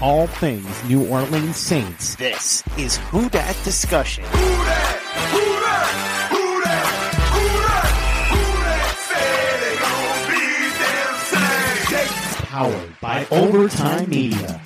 all things New Orleans Saints. This is Who Dat Discussion. Who that? Who damn. Powered by Overtime Media.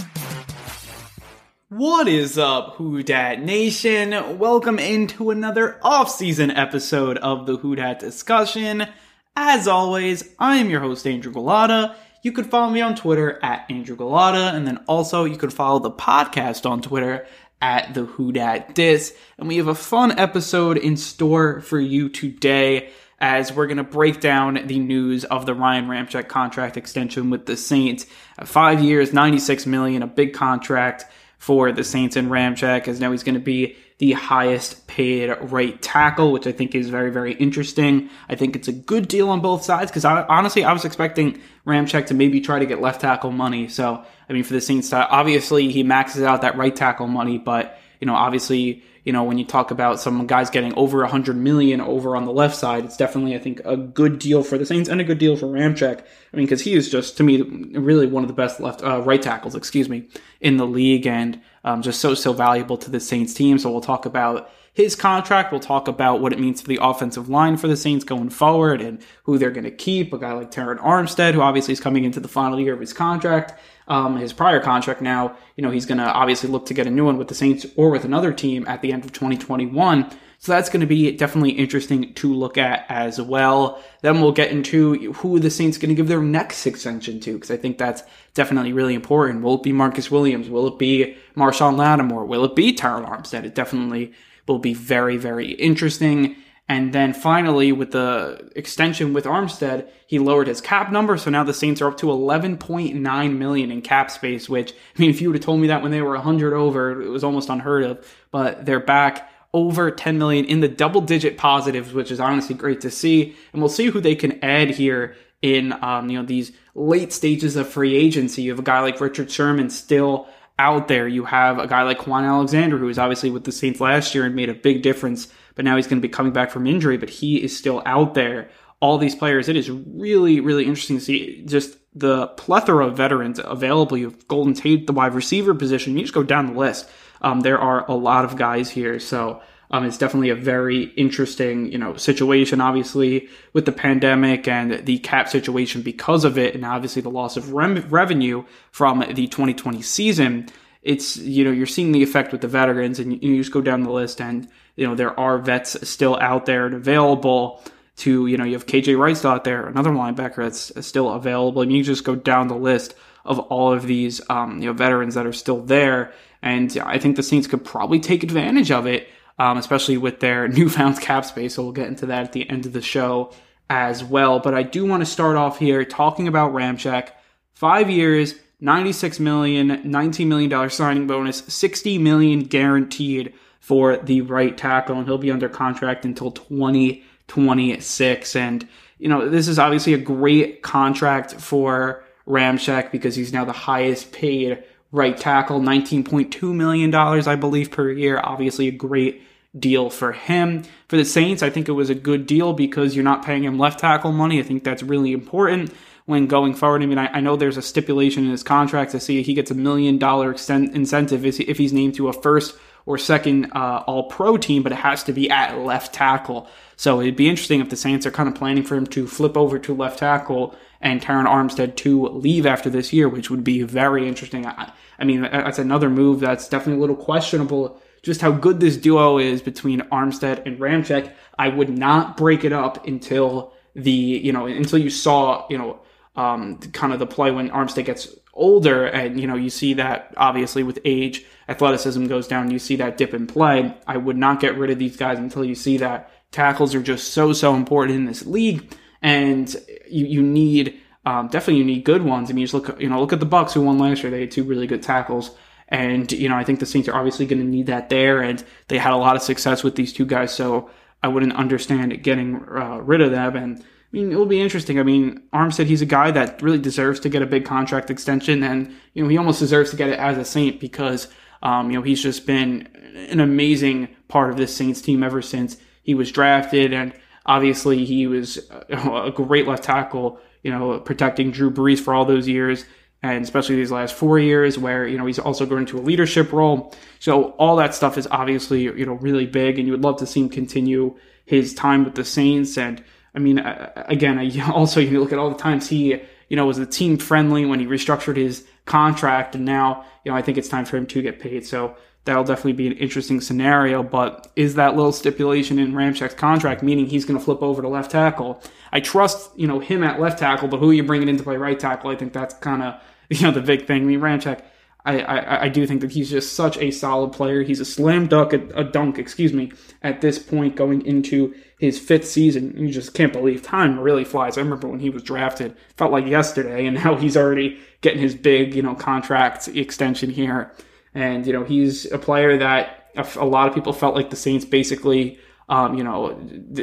What is up, Who Dat Nation? Welcome into another off-season episode of the Who Dat Discussion. As always, I am your host, Andrew Galata. You could follow me on Twitter at Andrew Galata, and then also you could follow the podcast on Twitter at the Who Dat Dis. And we have a fun episode in store for you today as we're going to break down the news of the Ryan Ramczyk contract extension with the Saints. Uh, Five years, 96 million, a big contract for the Saints and Ramczyk, as now he's going to be the highest paid right tackle, which I think is very, very interesting. I think it's a good deal on both sides because I, honestly, I was expecting Ramczyk to maybe try to get left tackle money. So, I mean, for the Saints, uh, obviously he maxes out that right tackle money, but you know, obviously, you know, when you talk about some guys getting over 100 million over on the left side, it's definitely, I think, a good deal for the Saints and a good deal for Ramczyk. I mean, because he is just, to me, really one of the best left, uh, right tackles, excuse me, in the league and um, just so, so valuable to the Saints team. So we'll talk about his contract. We'll talk about what it means for the offensive line for the Saints going forward and who they're going to keep. A guy like Terron Armstead, who obviously is coming into the final year of his contract um, his prior contract now, you know, he's going to obviously look to get a new one with the Saints or with another team at the end of 2021. So that's going to be definitely interesting to look at as well. Then we'll get into who the Saints going to give their next extension to, because I think that's definitely really important. Will it be Marcus Williams? Will it be Marshon Lattimore? Will it be Terron Armstead? It definitely will be very, very interesting. And then finally, with the extension with Armstead, he lowered his cap number. So now the Saints are up to 11.9 million in cap space, which, I mean, if you would have told me that when they were 100 over, it was almost unheard of. But they're back over 10 million in the double digit positives, which is honestly great to see. And we'll see who they can add here in, um, you know, these late stages of free agency. You have a guy like Richard Sherman still out there. You have a guy like Kwon Alexander, who was obviously with the Saints last year and made a big difference but now he's going to be coming back from injury, but he is still out there. All these players, it is really, really interesting to see just the plethora of veterans available. You have Golden Tate, the wide receiver position. You just go down the list. Um, there are a lot of guys here, so um, it's definitely a very interesting, you know, situation. Obviously, with the pandemic and the cap situation because of it, and obviously the loss of rem- revenue from the 2020 season it's you know you're seeing the effect with the veterans, and you, you just go down the list, and you know there are vets still out there and available. To you know you have KJ Wright out there, another linebacker that's still available, and you just go down the list of all of these um, you know veterans that are still there, and I think the Saints could probably take advantage of it, um, especially with their newfound cap space. So we'll get into that at the end of the show as well. But I do want to start off here talking about Ramczyk. Five years, 96 million, 19 million dollar signing bonus, 60 million guaranteed for the right tackle, and he'll be under contract until 2026. And you know, this is obviously a great contract for Ramczyk because he's now the highest paid right tackle, 19.2 million dollars, I believe, per year. Obviously, a great deal for him. For the Saints, I think it was a good deal because you're not paying him left tackle money. I think that's really important when going forward. I mean, I, I know there's a stipulation in his contract to see he gets a million dollar incentive if he's named to a first or second uh, All Pro team, but it has to be at left tackle. So it'd be interesting if the Saints are kind of planning for him to flip over to left tackle and Terron Armstead to leave after this year, which would be very interesting. I, I mean, that's another move that's definitely a little questionable. Just how good this duo is between Armstead and Ramczyk. I would not break it up until the you know until you saw you know um, kind of the play when Armstead gets older, and you know you see that obviously with age, athleticism goes down. You see that dip in play. I would not get rid of these guys until you see that tackles are just so so important in this league, and you you need um, definitely you need good ones. I mean, just look you know look at the Bucks who won last year. They had two really good tackles. And, you know, I think the Saints are obviously going to need that there. And they had a lot of success with these two guys. So I wouldn't understand getting uh, rid of them. And I mean, it will be interesting. I mean, Armstead, he's a guy that really deserves to get a big contract extension, and you know, he almost deserves to get it as a Saint because um, you know he's just been an amazing part of this Saints team ever since he was drafted, and obviously he was a great left tackle. You know, protecting Drew Brees for all those years. and especially these last four years where, you know, he's also going into a leadership role. So all that stuff is obviously, you know, really big and you would love to see him continue his time with the Saints. And I mean, again, also, you look at all the times he, you know, was the team friendly when he restructured his contract. And now, you know, I think it's time for him to get paid. So that'll definitely be an interesting scenario. But is that little stipulation in Ramczyk's contract meaning he's going to flip over to left tackle? I trust, you know, him at left tackle, but who are you bringing in to play right tackle? I think that's kind of you know, the big thing. I mean, Ramczyk, I, I, I do think that he's just such a solid player. He's a slam dunk, a, a, dunk, excuse me, at this point going into his fifth season. You just can't believe time really flies. I remember when he was drafted, felt like yesterday, and now he's already getting his big, you know, contract extension here. And, you know, he's a player that a lot of people felt like the Saints basically, um, you know,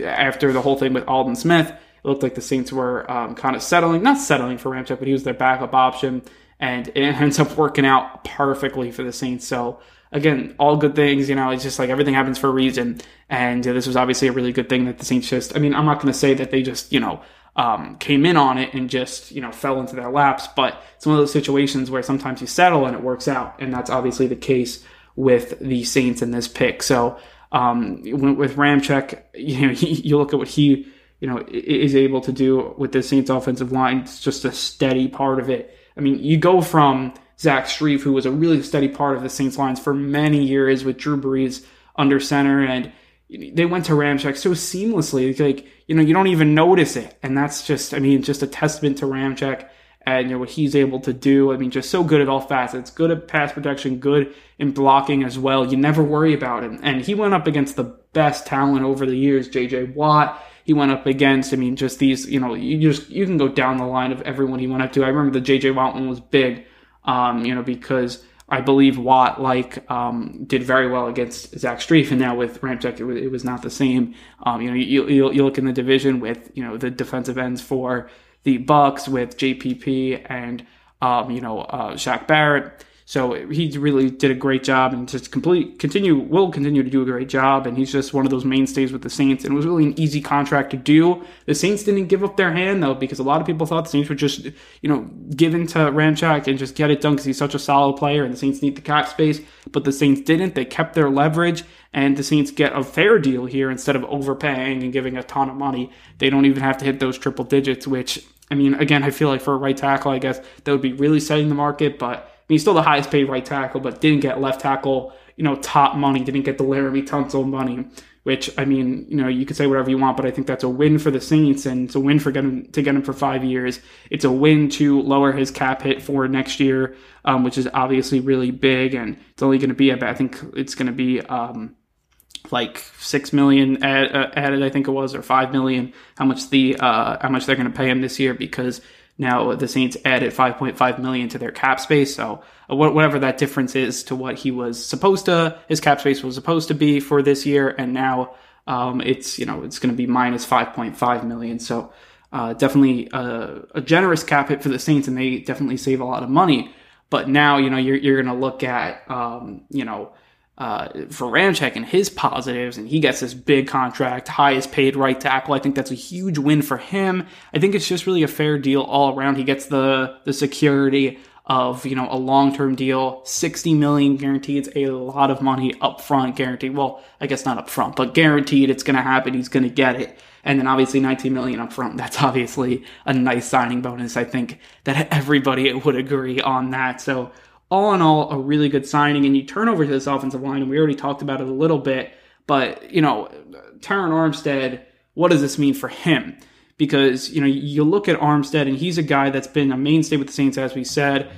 after the whole thing with Aldon Smith, it looked like the Saints were um, kind of settling, not settling for Ramczyk, but he was their backup option, and it ends up working out perfectly for the Saints. So again, all good things. You know, it's just like everything happens for a reason, and this was obviously a really good thing that the Saints just. I mean, I'm not going to say that they just you know um, came in on it and just you know fell into their laps, but it's one of those situations where sometimes you settle and it works out, and that's obviously the case with the Saints in this pick. So um, with Ramczyk, you know, you look at what he you know, is able to do with the Saints offensive line. It's just a steady part of it. I mean, you go from Zach Strief, who was a really steady part of the Saints lines for many years with Drew Brees under center, and they went to Ramczyk so seamlessly. Like, you know, you don't even notice it. And that's just, I mean, just a testament to Ramczyk and you know what he's able to do. I mean, just so good at all facets. Good at pass protection, good in blocking as well. You never worry about him. And he went up against the best talent over the years, JJ Watt he went up against. I mean, just these, you know, you just you can go down the line of everyone he went up to. I remember the J.J. Watt one was big, um, you know, because I believe Watt like um, did very well against Zach Strief, and now with Ramczyk, it it was not the same. Um, you know, you, you, you look in the division with you know the defensive ends for the Bucks with JPP and um, you know uh, Shaq Barrett. So he really did a great job and just complete continue will continue to do a great job. And he's just one of those mainstays with the Saints. And it was really an easy contract to do. The Saints didn't give up their hand though because a lot of people thought the Saints would just you know give in to Ramczyk and just get it done because he's such a solid player and the Saints need the cap space. But the Saints didn't. They kept their leverage and the Saints get a fair deal here instead of overpaying and giving a ton of money. They don't even have to hit those triple digits, which I mean, again, I feel like for a right tackle, I guess that would be really setting the market, but he's still the highest paid right tackle, but didn't get left tackle, you know, top money, didn't get the Laremy Tunsil money, which, I mean, you know, you could say whatever you want, but I think that's a win for the Saints, and it's a win for getting to get him for five years. It's a win to lower his cap hit for next year, um, which is obviously really big, and it's only going to be, I think it's going to be, um, like six million uh, added, I think it was, or five million. How much the uh, how much they're going to pay him this year because now the Saints added 5.5 million to their cap space, so uh, whatever that difference is to what he was supposed to, his cap space was supposed to be for this year, and now um, it's you know it's going to be minus 5.5 million. So uh, definitely a, a, generous cap hit for the Saints, and they definitely save a lot of money. But now you know you're you're going to look at um, you know uh, for Ramczyk and his positives, and he gets this big contract, highest paid right tackle. I think that's a huge win for him. I think it's just really a fair deal all around. He gets the the security of you know a long term deal, sixty million guaranteed. It's a lot of money upfront guaranteed. Well, I guess not upfront, but guaranteed it's going to happen. He's going to get it. And then obviously 19 million upfront. That's obviously a nice signing bonus. I think that everybody would agree on that. So all in all, a really good signing. And you turn over to this offensive line, and we already talked about it a little bit, but, you know, Terron Armstead, what does this mean for him? Because, you know, you look at Armstead, and he's a guy that's been a mainstay with the Saints, as we said.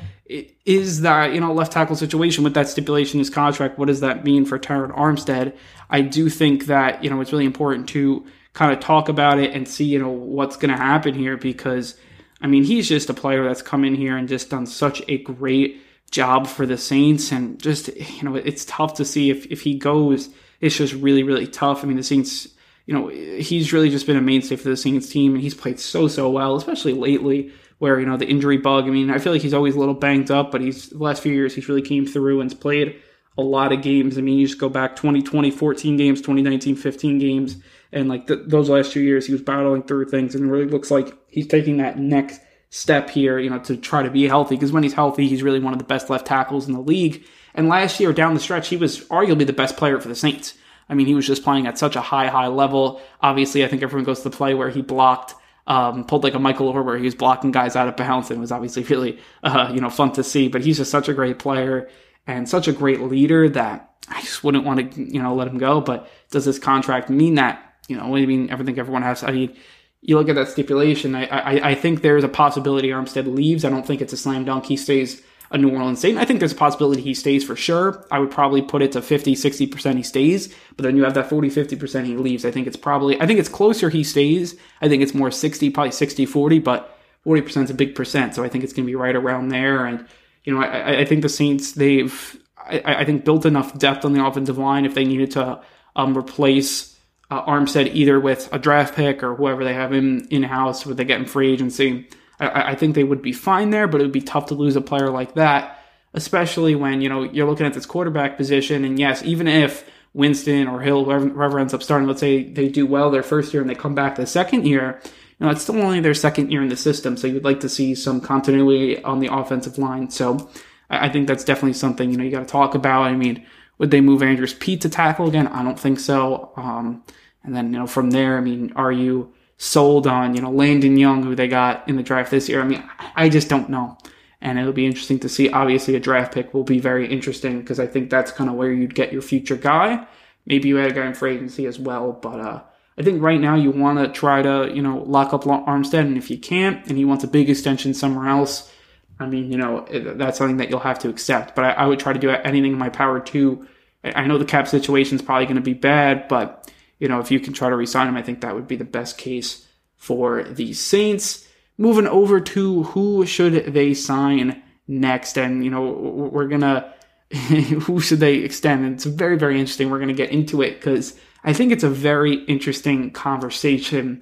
Is that, you know, left tackle situation with that stipulation in his contract? What does that mean for Terron Armstead? I do think that, you know, it's really important to kind of talk about it and see, you know, what's going to happen here because, I mean, he's just a player that's come in here and just done such a great job for the Saints. And just, you know, it's tough to see if, if he goes, it's just really, really tough. I mean, the Saints, you know, he's really just been a mainstay for the Saints team and he's played so, so well, especially lately where, you know, the injury bug. I mean, I feel like he's always a little banged up, but he's, the last few years, he's really came through and's played a lot of games. I mean, you just go back 2020, 14 games, 2019, 15 games. And like the, those last two years, he was battling through things and really looks like he's taking that next step here, you know, to try to be healthy. Because when he's healthy, he's really one of the best left tackles in the league. And last year, down the stretch, he was arguably the best player for the Saints. I mean, he was just playing at such a high, high level. Obviously, I think everyone goes to the play where he blocked, um, pulled like a Michael over where he was blocking guys out of bounds, and it was obviously really, uh, you know, fun to see. But he's just such a great player and such a great leader that I just wouldn't want to, you know, let him go. But does this contract mean that? You know, I mean, everything everyone has. I mean, you look at that stipulation. I, I, I think there's a possibility Armstead leaves. I don't think it's a slam dunk. He stays a New Orleans Saint. I think there's a possibility he stays for sure. I would probably put it to 50, 60% he stays, but then you have that 40, 50% he leaves. I think it's probably, I think it's closer he stays. I think it's more 60, probably 60, 40, but 40% is a big percent. So I think it's going to be right around there. And, you know, I, I think the Saints, they've, I, I, think built enough depth on the offensive line if they needed to um, replace uh, Armstead either with a draft pick or whoever they have in in house, would they get in free agency. I, I think they would be fine there, but it would be tough to lose a player like that, especially when you know you're looking at this quarterback position. And yes, even if Winston or Hill, whoever, whoever ends up starting, let's say they do well their first year and they come back the second year, you know, it's still only their second year in the system, so you'd like to see some continuity on the offensive line. So I, I think that's definitely something you know you got to talk about. I mean, would they move Andrus Peat to tackle again? I don't think so. Um, and then you know from there, I mean, are you sold on, you know, Landon Young, who they got in the draft this year. I mean, I just don't know. And it'll be interesting to see. Obviously, a draft pick will be very interesting because I think that's kind of where you'd get your future guy. Maybe you had a guy in free agency as well, but uh, I think right now you want to try to, you know, lock up Armstead, and if you can't, and he wants a big extension somewhere else, I mean, you know, that's something that you'll have to accept. But I, I would try to do anything in my power to. I know the cap situation is probably going to be bad, but you know, if you can try to resign him, I think that would be the best case for the Saints. Moving over to who should they sign next, and you know, we're gonna who should they extend? And it's very, very interesting. We're gonna get into it because I think it's a very interesting conversation.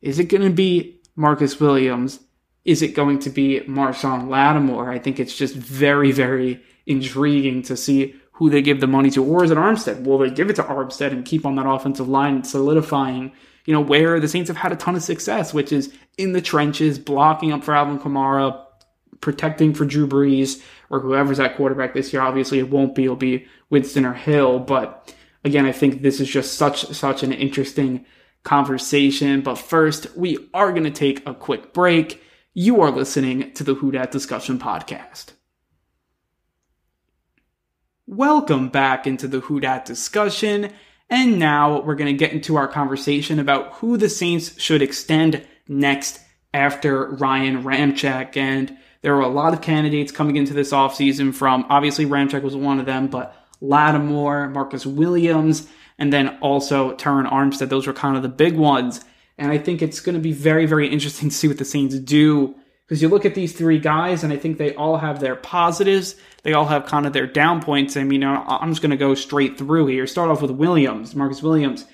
Is it gonna be Marcus Williams? Is it going to be Marshon Lattimore? I think it's just very, very intriguing to see who they give the money to, or is it Armstead? Will they give it to Armstead and keep on that offensive line, solidifying, you know, where the Saints have had a ton of success, which is in the trenches, blocking up for Alvin Kamara, protecting for Drew Brees, or whoever's at quarterback this year. Obviously, it won't be, it'll be Winston or Hill, but again, I think this is just such, such an interesting conversation. But first, we are going to take a quick break. You are listening to the Who Dat Discussion Podcast. Welcome back into the Who Dat discussion. And now we're going to get into our conversation about who the Saints should extend next after Ryan Ramczyk. And there were a lot of candidates coming into this offseason from obviously Ramczyk was one of them, but Lattimore, Marcus Williams, and then also Terron Armstead. Those were kind of the big ones. And I think it's going to be very, very interesting to see what the Saints do because you look at these three guys, and I think they all have their positives. They all have kind of their down points. I mean, I'm just going to go straight through here. Start off with Williams, Marcus Williams.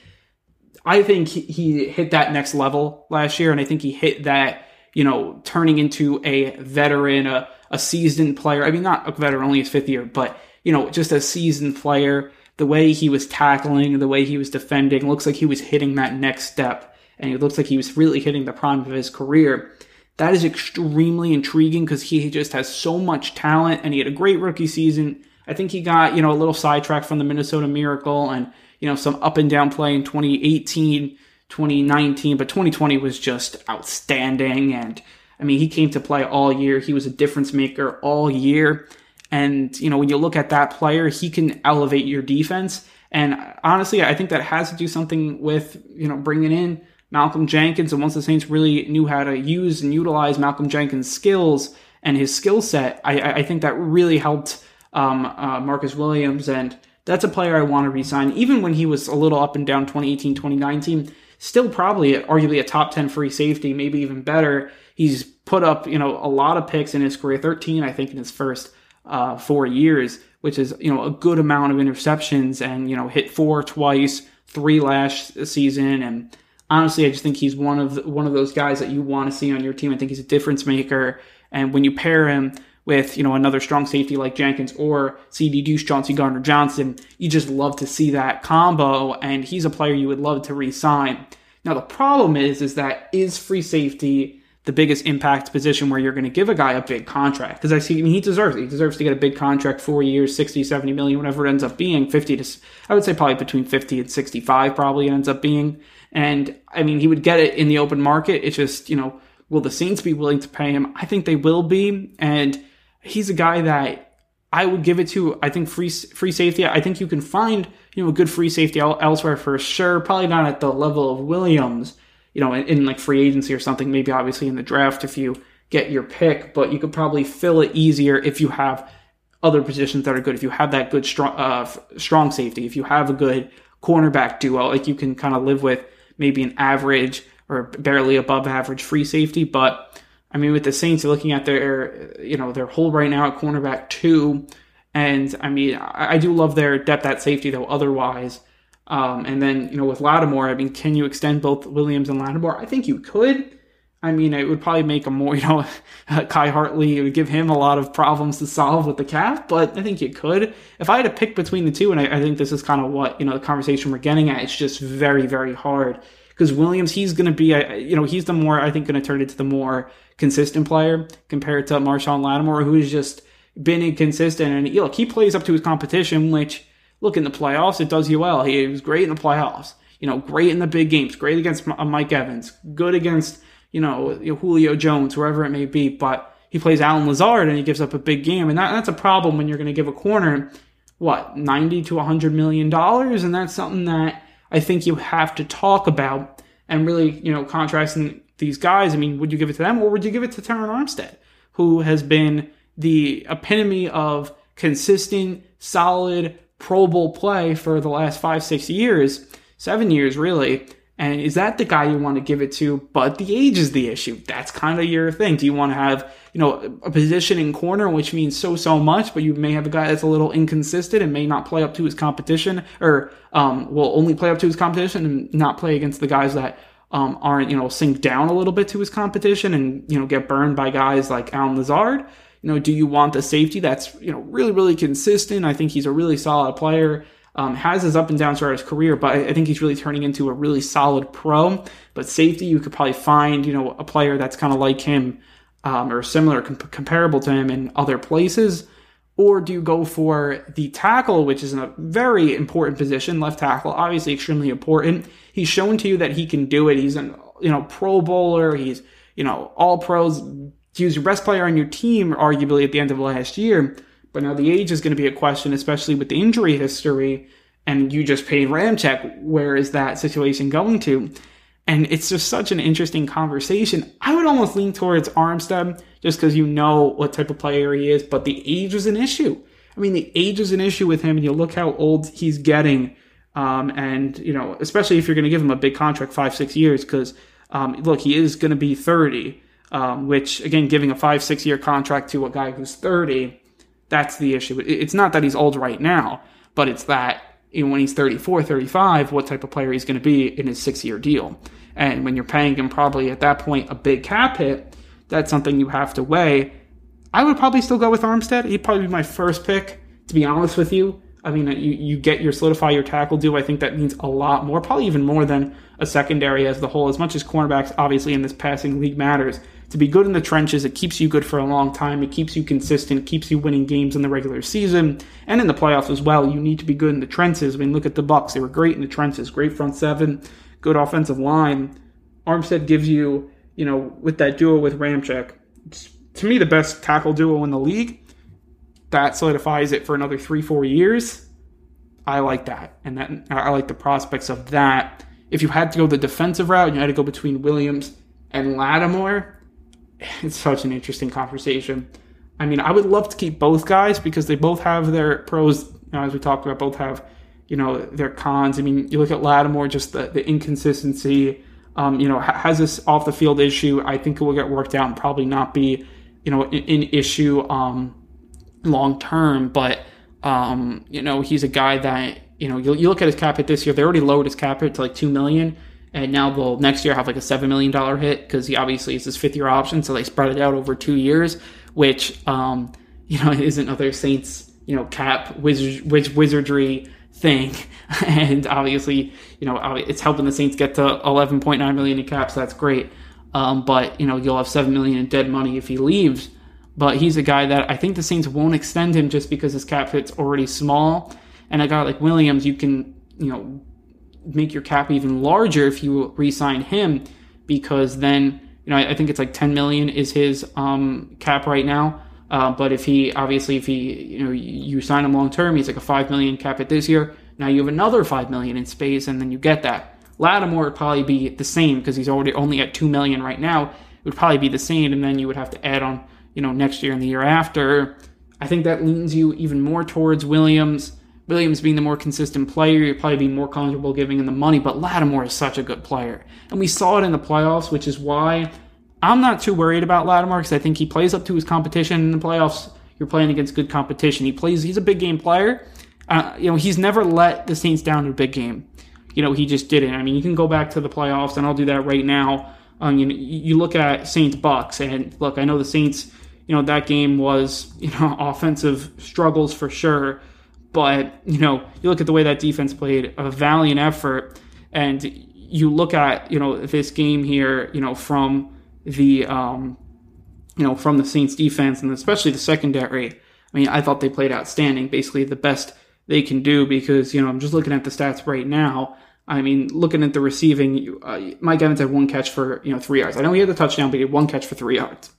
I think he hit that next level last year, and I think he hit that, you know, turning into a veteran, a, a seasoned player. I mean, not a veteran, only his fifth year, but, you know, just a seasoned player. The way he was tackling, the way he was defending, looks like he was hitting that next step, and it looks like he was really hitting the prime of his career. That is extremely intriguing because he just has so much talent and he had a great rookie season. I think he got, you know, a little sidetracked from the Minnesota Miracle and, you know, some up and down play in 2018, 2019, but 2020 was just outstanding. And I mean, he came to play all year. He was a difference maker all year. And, you know, when you look at that player, he can elevate your defense. And honestly, I think that has to do something with, you know, bringing in Malcolm Jenkins, and once the Saints really knew how to use and utilize Malcolm Jenkins' skills and his skill set, I, I, think that really helped um, uh, Marcus Williams. And that's a player I want to resign, even when he was a little up and down 2018, 2019. Still, probably arguably a top 10 free safety, maybe even better. He's put up, you know, a lot of picks in his career, 13, I think, in his first uh, four years, which is, you know, a good amount of interceptions and, you know, hit four twice, three last season. And honestly, I just think he's one of the, one of those guys that you want to see on your team. I think he's a difference maker, and when you pair him with you know another strong safety like Jenkins or CD Deuce Chauncey Gardner Johnson, you just love to see that combo, and he's a player you would love to re-sign. Now the problem is, is that is free safety the biggest impact position where you're going to give a guy a big contract because I see I mean, he deserves it. He deserves to get a big contract, four years, 60, 70 million, whatever it ends up being, 50 to, I would say probably between 50 and 65 probably ends up being. And I mean, he would get it in the open market. It's just, you know, will the Saints be willing to pay him? I think they will be. And he's a guy that I would give it to. I think free free safety. I think you can find you know a good free safety elsewhere for sure. Probably not at the level of Williams, you know, in, in, like free agency or something, maybe obviously in the draft if you get your pick, but you could probably fill it easier if you have other positions that are good. If you have that good strong uh, strong safety, if you have a good cornerback duo, like you can kind of live with maybe an average or barely above average free safety. But I mean, with the Saints, looking at their you know their hole right now at cornerback two, and I mean, I, I do love their depth at safety though. Otherwise. Um, and then, you know, with Lattimore, I mean, can you extend both Williams and Lattimore? I think you could. I mean, it would probably make him more, you know, Khai Harley, it would give him a lot of problems to solve with the cap, but I think you could. If I had to pick between the two, and I, I think this is kind of what, you know, the conversation we're getting at, it's just very, very hard. Because Williams, he's going to be, you know, he's the more, I think, going to turn into the more consistent player compared to Marshon Lattimore, who's just been inconsistent. And look, he plays up to his competition, which look in the playoffs, it does you well. He was great in the playoffs. You know, great in the big games, great against uh, Mike Evans, good against you know Julio Jones, wherever it may be. But he plays Allen Lazard and he gives up a big game, and that, that's a problem when you're going to give a corner what ninety to hundred million dollars, and that's something that I think you have to talk about and really you know contrasting these guys. I mean, would you give it to them or would you give it to Terron Armstead, who has been the epitome of consistent, solid Pro Bowl play for the last five, six years, seven years really. And is that the guy you want to give it to? But the age is the issue. That's kind of your thing. Do you want to have, you know, a position in corner, which means so, so much, but you may have a guy that's a little inconsistent and may not play up to his competition or, um, will only play up to his competition and not play against the guys that, um, aren't, you know, sink down a little bit to his competition and, you know, get burned by guys like Allen Lazard? You know, do you want the safety that's, you know, really, really consistent? I think he's a really solid player. Um, has his up and downs throughout his career, but I, think he's really turning into a really solid pro. But safety, you could probably find, you know, a player that's kind of like him um, or similar, comparable to him in other places. Or do you go for the tackle, which is a very important position, left tackle, obviously extremely important. He's shown to you that he can do it. He's an, you know, pro bowler. He's, you know, all pros, he was your best player on your team, arguably at the end of last year. But now the age is going to be a question, especially with the injury history. And you just paid Ramczyk. Where is that situation going to? And it's just such an interesting conversation. I would almost lean towards Armstead just because you know what type of player he is, but the age is an issue. I mean, the age is an issue with him, and you look how old he's getting. Um, and, you know, especially if you're going to give him a big contract, five, six years, because, um, look, he is going to be 30 um, which again, giving a five, six year contract to a guy who's 30, that's the issue. It's not that he's old right now, but it's that you know, when he's 34, 35, what type of player he's going to be in his six year deal. And when you're paying him probably at that point a big cap hit, that's something you have to weigh. I would probably still go with Armstead. He'd probably be my first pick, to be honest with you. I mean, uh, you, you get your solidify your tackle do. I think that means a lot more, probably even more than a secondary as the whole. As much as cornerbacks, obviously, in this passing league matters, to be good in the trenches. It keeps you good for a long time. It keeps you consistent, keeps you winning games in the regular season and in the playoffs as well. You need to be good in the trenches. I mean, look at the Bucks; they were great in the trenches, great front seven, good offensive line. Armstead gives you, you know, with that duo with Ramczyk, to me the best tackle duo in the league. That solidifies it for another three, four years. I like that, and that I like the prospects of that. If you had to go the defensive route, you had to go between Williams and Lattimore it's such an interesting conversation. I mean, I would love to keep both guys because they both have their pros. You know, as we talked about, both have you know their cons. I mean, you look at Lattimore, just the, the inconsistency. Um, you know, has this off the field issue. I think it will get worked out and probably not be you know an, issue um, long term. But um, you know, he's a guy that you know you, you look at his cap hit this year. They already lowered his cap hit to like two million and now they'll next year have like a seven million dollar hit because he obviously is his fifth year option, so they spread it out over two years, which um, you know isn't other Saints you know cap wizard, wizardry thing, and obviously you know it's helping the Saints get to eleven point nine million in cap, so that's great. Um, but you know you'll have seven million in dead money if he leaves. But he's a guy that I think the Saints won't extend him just because his cap hit's already small. And a guy like Williams, you can you know make your cap even larger if you re-sign him because then you know I, I think it's like 10 million is his um, cap right now. Uh, but if he obviously if he you know you sign him long term, he's like a five million cap hit this year. Now you have another five million in space, and then you get that. Lattimore would probably be the same because he's already only at two million right now. It would probably be the same, and then you would have to add on you know next year and the year after. I think that leans you even more towards Williams. Williams being the more consistent player, you'd probably be more comfortable giving him the money, but Lattimore is such a good player. And we saw it in the playoffs, which is why I'm not too worried about Lattimore because I think he plays up to his competition in the playoffs. You're playing against good competition. He plays, he's a big game player. Uh, you know, he's never let the Saints down in a big game. You know, he just didn't. I mean, you can go back to the playoffs, and I'll do that right now. Um, you, know, you look at Saints Bucks, and look, I know the Saints, you know, that game was, you know, offensive struggles for sure but, you know, you look at the way that defense played, a valiant effort, and you look at, you know, this game here, you know, from the, um, you know, from the Saints defense and especially the secondary. I mean, I thought they played outstanding, basically the best they can do because, you know, I'm just looking at the stats right now. I mean, looking at the receiving, uh, Mike Evans had one catch for, you know, three yards. I know he had the touchdown, but he had one catch for three yards.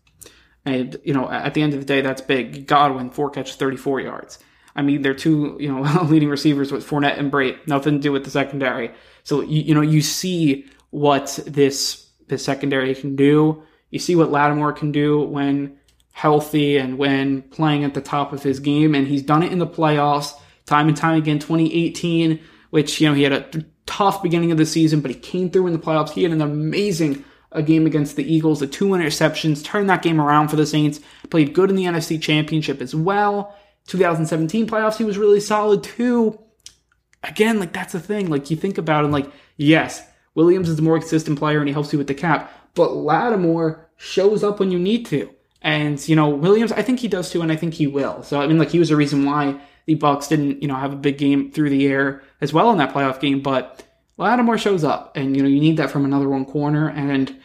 And, you know, at the end of the day, that's big. Godwin, four catches, 34 yards. I mean, they're two, you know, leading receivers with Fournette and Brate. Nothing to do with the secondary. So you, you know, you see what this this secondary can do. You see what Lattimore can do when healthy and when playing at the top of his game, and he's done it in the playoffs time and time again. 2018, which you know he had a tough beginning of the season, but he came through in the playoffs. He had an amazing a game against the Eagles, the two interceptions, turned that game around for the Saints. Played good in the NFC Championship as well. 2017 playoffs, he was really solid too. Again, like that's the thing. Like you think about it, like, yes, Williams is a more consistent player and he helps you with the cap, but Lattimore shows up when you need to. And, you know, Williams, I think he does too, and I think he will. So, I mean, like, he was a reason why the Bucks didn't, you know, have a big game through the air as well in that playoff game. But Lattimore shows up, and, you know, you need that from another one corner. And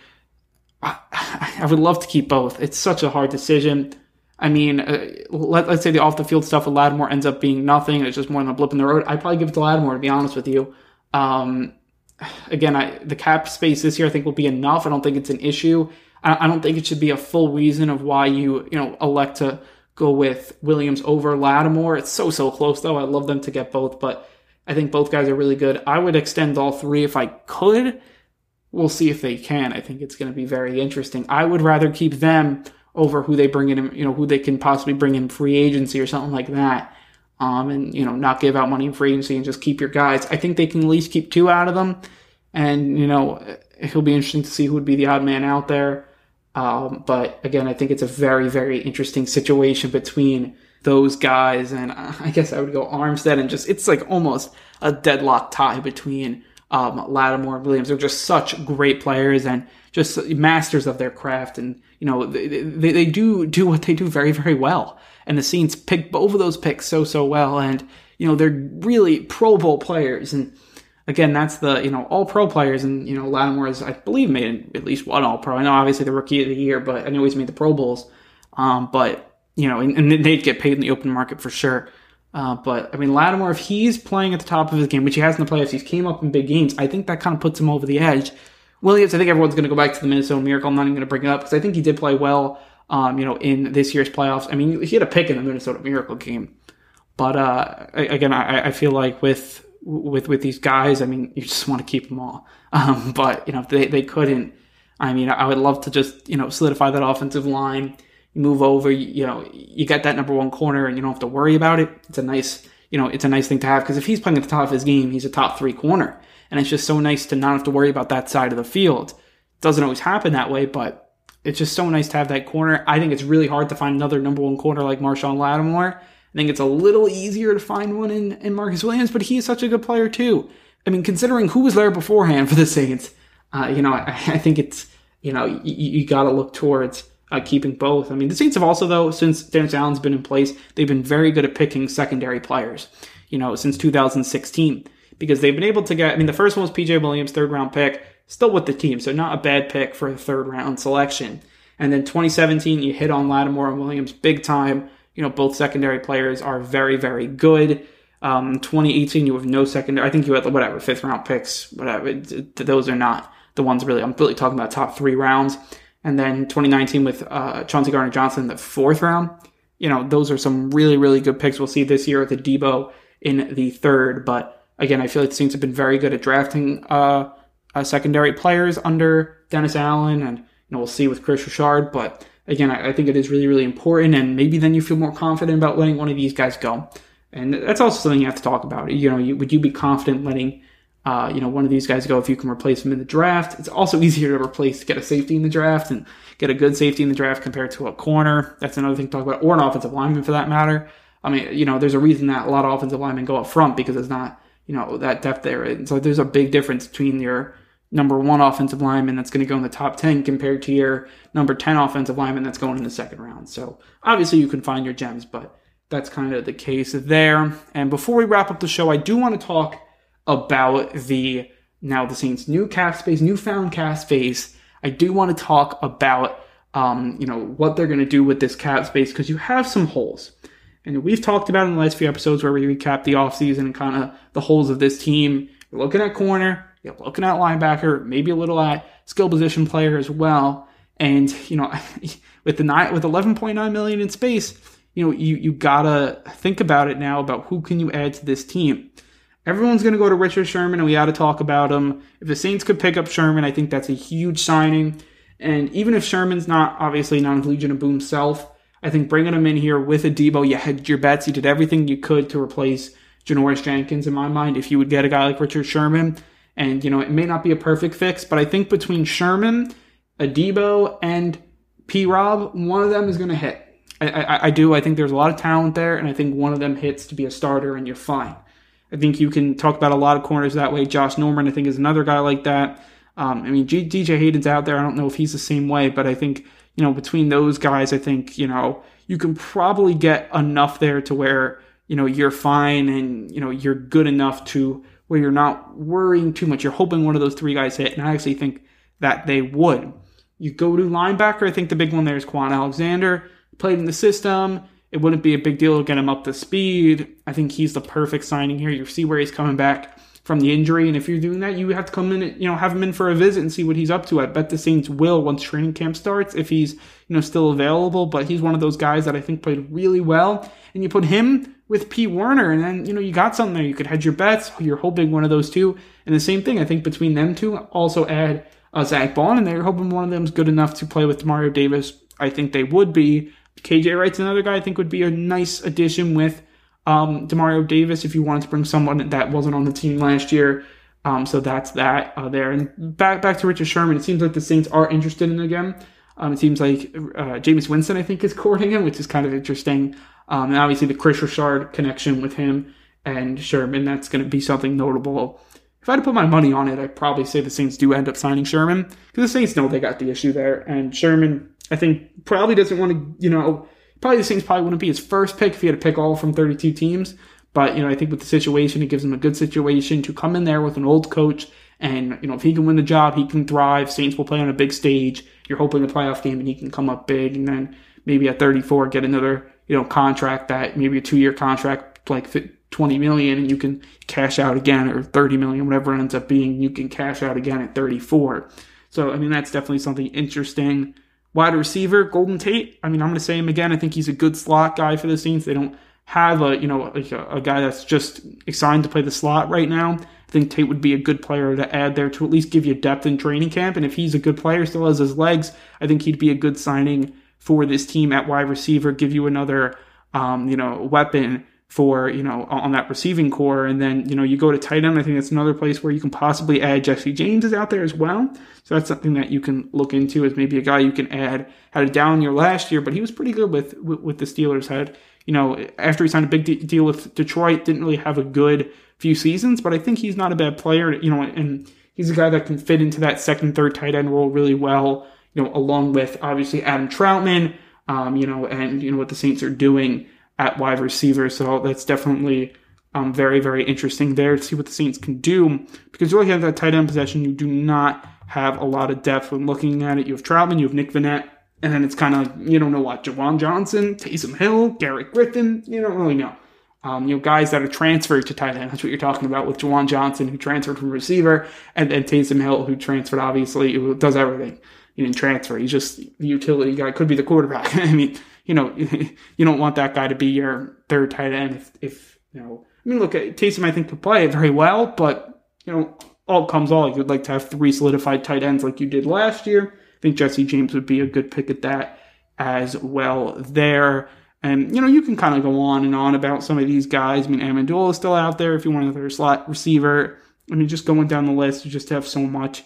I, I would love to keep both. It's such a hard decision. I mean, uh, let, us say the off the field stuff with Lattimore ends up being nothing. It's just more than a blip in the road. I'd probably give it to Lattimore, to be honest with you. Um, again, I, the cap space this year I think will be enough. I don't think it's an issue. I, I, don't think it should be a full reason of why you you know elect to go with Williams over Lattimore. It's so so close though. I love them to get both, but I think both guys are really good. I would extend all three if I could. We'll see if they can. I think it's going to be very interesting. I would rather keep them over who they bring in, you know, who they can possibly bring in free agency or something like that. Um, and, you know, not give out money in free agency and just keep your guys. I think they can at least keep two out of them. And, you know, it'll be interesting to see who would be the odd man out there. Um, but again, I think it's a very, very interesting situation between those guys. And I guess I would go Armstead and just, it's like almost a deadlock tie between um, Lattimore and Williams. They're just such great players and just masters of their craft. And you know, they, they, they do do what they do very, very well. And the Saints pick both of those picks so, so well. And, you know, they're really Pro Bowl players. And again, that's the, you know, all pro players. And, you know, Lattimore is, I believe, made at least one all pro. I know obviously the rookie of the year, but I know he's made the Pro Bowls. Um, but, you know, and, and they'd get paid in the open market for sure. Uh, but I mean, Lattimore, if he's playing at the top of his game, which he has in the playoffs, he's came up in big games. I think that kind of puts him over the edge. Williams, I think everyone's going to go back to the Minnesota Miracle. I'm not even going to bring it up because I think he did play well, um, you know, in this year's playoffs. I mean, he had a pick in the Minnesota Miracle game, but uh, again, I, I feel like with with with these guys, I mean, you just want to keep them all. Um, but you know, if they they couldn't, I mean, I would love to just you know solidify that offensive line. You move over, you, you know, you get that number one corner, and you don't have to worry about it. It's a nice, you know, it's a nice thing to have because if he's playing at the top of his game, he's a top three corner and it's just so nice to not have to worry about that side of the field. It doesn't always happen that way, but it's just so nice to have that corner. I think it's really hard to find another number one corner like Marshon Lattimore. I think it's a little easier to find one in, in Marcus Williams, but he is such a good player too. I mean, considering who was there beforehand for the Saints, uh, you know, I, I, think it's, you know, you, you got to look towards uh, keeping both. I mean, the Saints have also, though, since Dennis Allen's been in place, they've been very good at picking secondary players, you know, since 2016 because they've been able to get. I mean, the first one was PJ Williams, third round pick. still with the team. So not a bad pick for a third round selection. And then 2017, you hit on Lattimore and Williams big time. You know, both secondary players are very, very good. Um, 2018, you have no secondary. I think you had whatever fifth round picks, whatever. Those are not the ones really. I'm really talking about top three rounds. And then 2019 with uh, Chauncey Gardner Johnson the fourth round. You know, those are some really, really good picks. We'll see this year with the Debo in the third. But again, I feel like the Saints have been very good at drafting uh, uh, secondary players under Dennis Allen, and you know we'll see with Kris Richard. But again, I, I, think it is really, really important, and maybe then you feel more confident about letting one of these guys go. And that's also something you have to talk about. You know, you, would you be confident letting uh, you know one of these guys go if you can replace him in the draft? It's also easier to replace get a safety in the draft and get a good safety in the draft compared to a corner. That's another thing to talk about, or an offensive lineman for that matter. I mean, you know, there's a reason that a lot of offensive linemen go up front because it's not you know that depth there. And so there's a big difference between your number one offensive lineman that's going to go in the top 10 compared to your number 10 offensive lineman that's going in the second round. So obviously you can find your gems, but that's kind of the case there. And before we wrap up the show, I do want to talk about the now the Saints' new cap space, newfound cap space. I do want to talk about um, you know what they're going to do with this cap space because you have some holes. And we've talked about in the last few episodes where we recap the offseason and kind of the holes of this team. You're looking at corner, you're looking at linebacker, maybe a little at skill position player as well. And, you know, with the nine, with 11.9 million in space, you know, you, you gotta think about it now about who can you add to this team. Everyone's going to go to Richard Sherman, and we got to talk about him. If the Saints could pick up Sherman, I think that's a huge signing. And even if Sherman's not obviously not Legion of Boom self, I think bringing him in here with a Deebo, you had your bets. You did everything you could to replace Janoris Jenkins. In my mind, if you would get a guy like Richard Sherman, and you know it may not be a perfect fix, but I think between Sherman, Adebo, and P. Rob, one of them is going to hit. I, I, I, do. I think there's a lot of talent there, and I think one of them hits to be a starter, and you're fine. I think you can talk about a lot of corners that way. Josh Norman, I think, is another guy like that. Um, I mean, G- DJ Hayden's out there. I don't know if he's the same way, but I think you know, between those guys, I think, you know, you can probably get enough there to where, you know, you're fine and, you know, you're good enough to where you're not worrying too much. You're hoping one of those three guys hit, and I actually think that they would. You go to linebacker, I think the big one there is Kwon Alexander. Played in the system. It wouldn't be a big deal to get him up to speed. I think he's the perfect signing here. You see where he's coming back from the injury. And if you're doing that, you have to come in, and, you know, have him in for a visit and see what he's up to. I bet the Saints will once training camp starts if he's, you know, still available. But he's one of those guys that I think played really well. And you put him with Pete Werner, and then, you know, you got something there. You could hedge your bets. You're hoping one of those two. And the same thing, I think between them two, also add uh, Zack Baun, and they're hoping one of them is good enough to play with Mario Davis. I think they would be. KJ Wright's another guy I think would be a nice addition with um, Demario Davis if you wanted to bring someone that wasn't on the team last year. Um, so that's that uh, there. And back back to Richard Sherman. It seems like the Saints are interested in again. Um, it seems like uh, Jameis Winston, I think, is courting him, which is kind of interesting. Um, and obviously the Kris Richard connection with him and Sherman, that's going to be something notable. If I had to put my money on it, I'd probably say the Saints do end up signing Sherman because the Saints know they got the issue there. And Sherman, I think, probably doesn't want to, you know, probably the Saints probably wouldn't be his first pick if he had to pick all from 32 teams. But, you know, I think with the situation, it gives him a good situation to come in there with an old coach. And, you know, if he can win the job, he can thrive. Saints will play on a big stage. You're hoping a playoff game and he can come up big. And then maybe at 34, get another, you know, contract that maybe a two year contract, like 20 million and you can cash out again or 30 million, whatever it ends up being, you can cash out again at 34. So, I mean, that's definitely something interesting. Wide receiver, Golden Tate. I mean, I'm going to say him again. I think he's a good slot guy for the Saints. They don't have a you know like a, a, guy that's just assigned to play the slot right now. I think Tate would be a good player to add there to at least give you depth in training camp. And if he's a good player, still has his legs, I think he'd be a good signing for this team at wide receiver. Give you another um, you know weapon for you know on that receiving corps, and then you know you go to tight end. I think that's another place where you can possibly add Jesse James is out there as well. So that's something that you can look into as maybe a guy you can add. Had a down year last year, but he was pretty good with with, with the Steelers. Had you know, after he signed a big de- deal with Detroit, didn't really have a good few seasons, but I think he's not a bad player, you know, and he's a guy that can fit into that second, third tight end role really well, you know, along with obviously Adam Trautman, um, you know, and, you know, what the Saints are doing at wide receiver. So that's definitely um, very, very interesting there to see what the Saints can do because you really have that tight end possession. You do not have a lot of depth when looking at it. You have Trautman, you have Nick Vannett, and then it's kind of you don't know what, Juwan Johnson, Taysom Hill, Garrett Griffin, you don't really know. Um, you know, guys that are transferred to tight end. That's what you're talking about with Juwan Johnson, who transferred from receiver, and then Taysom Hill, who transferred, obviously, who does everything. He didn't transfer. He's just the utility guy. Could be the quarterback. I mean, you know, you don't want that guy to be your third tight end if, if you know. I mean, look, Taysom, I think, could play very well, but, you know, all comes all. You'd like to have three solidified tight ends like you did last year. I think Jesse James would be a good pick at that as well there. And, you know, you can kind of go on and on about some of these guys. I mean, Amendola is still out there if you want another slot receiver. I mean, just going down the list, you just have so much.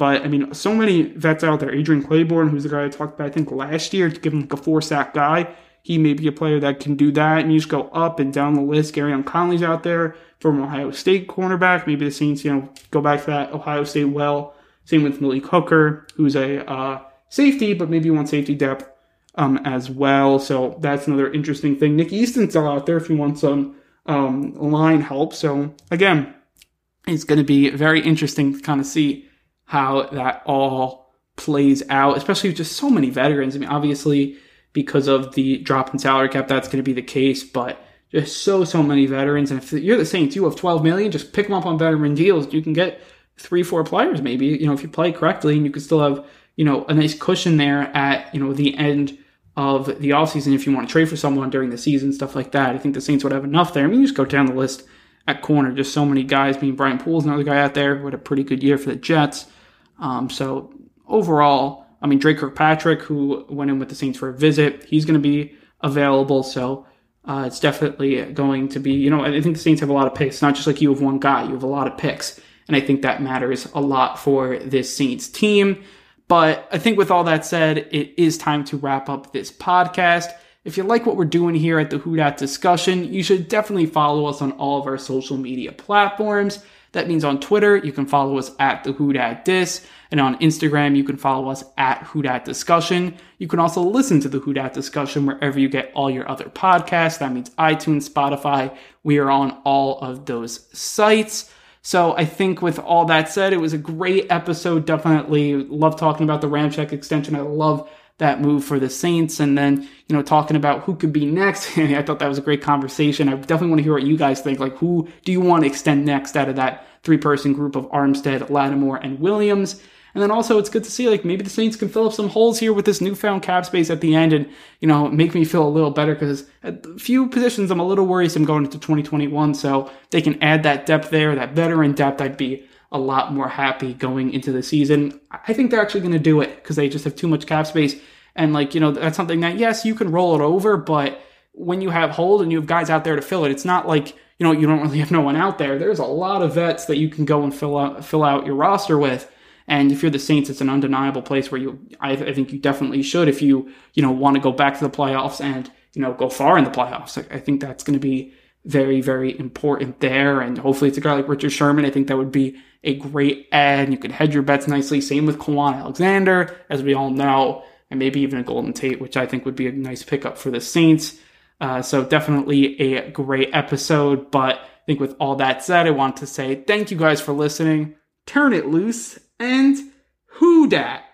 But, I mean, so many vets out there. Adrian Clayborn, who's the guy I talked about, I think, last year, to give him like a four sack guy. He may be a player that can do that. And you just go up and down the list. Gareon Conley's out there from Ohio State cornerback. Maybe the Saints, you know, go back to that Ohio State well. Same with Malik Hooker, who's a uh, safety, but maybe you want safety depth um, as well. So that's another interesting thing. Nick Easton's still out there if you want some um, line help. So again, it's going to be very interesting to kind of see how that all plays out, especially with just so many veterans. I mean, obviously, because of the drop in salary cap, that's going to be the case, but just so, so many veterans. And if you're the Saints, you have 12 million, just pick them up on veteran deals. You can get three, four players maybe, you know, if you play correctly and you can still have, you know, a nice cushion there at, you know, the end of the offseason if you want to trade for someone during the season, stuff like that. I think the Saints would have enough there. I mean, you just go down the list at corner, just so many guys. Being Brian Poole's another guy out there who had a pretty good year for the Jets. Um, so overall, I mean, Dre Kirkpatrick, who went in with the Saints for a visit, he's going to be available. So uh, it's definitely going to be, you know, I think the Saints have a lot of picks. not just like you have one guy, you have a lot of picks. And I think that matters a lot for this Saints team. But I think with all that said, it is time to wrap up this podcast. If you like what we're doing here at the Who Dat discussion, you should definitely follow us on all of our social media platforms. That means on Twitter, you can follow us at the Who Dat Dis, and on Instagram, you can follow us at Who Dat Discussion. You can also listen to the Who Dat Discussion wherever you get all your other podcasts. That means iTunes, Spotify. We are on all of those sites. So I think with all that said, it was a great episode. Definitely love talking about the Ramczyk extension. I love that move for the Saints. And then, you know, talking about who could be next. I thought that was a great conversation. I definitely want to hear what you guys think. Like, who do you want to extend next out of that three person group of Armstead, Lattimore, and Williams? And then also, it's good to see like maybe the Saints can fill up some holes here with this newfound cap space at the end, and you know make me feel a little better because a few positions I'm a little worrisome going into 2021. So they can add that depth there, that veteran depth. I'd be a lot more happy going into the season. I think they're actually going to do it because they just have too much cap space, and like you know that's something that yes you can roll it over, but when you have hold and you have guys out there to fill it, it's not like you know you don't really have no one out there. There's a lot of vets that you can go and fill out fill out your roster with and if you're the Saints, it's an undeniable place where you, I, I think you definitely should if you, you know, want to go back to the playoffs and, you know, go far in the playoffs. I, I think that's going to be very, very important there. And hopefully it's a guy like Richard Sherman. I think that would be a great ad. You could hedge your bets nicely. Same with Kwon Alexander, as we all know, and maybe even a Golden Tate, which I think would be a nice pickup for the Saints. Uh, so definitely a great episode. But I think with all that said, I want to say thank you guys for listening. Turn it loose and who dat?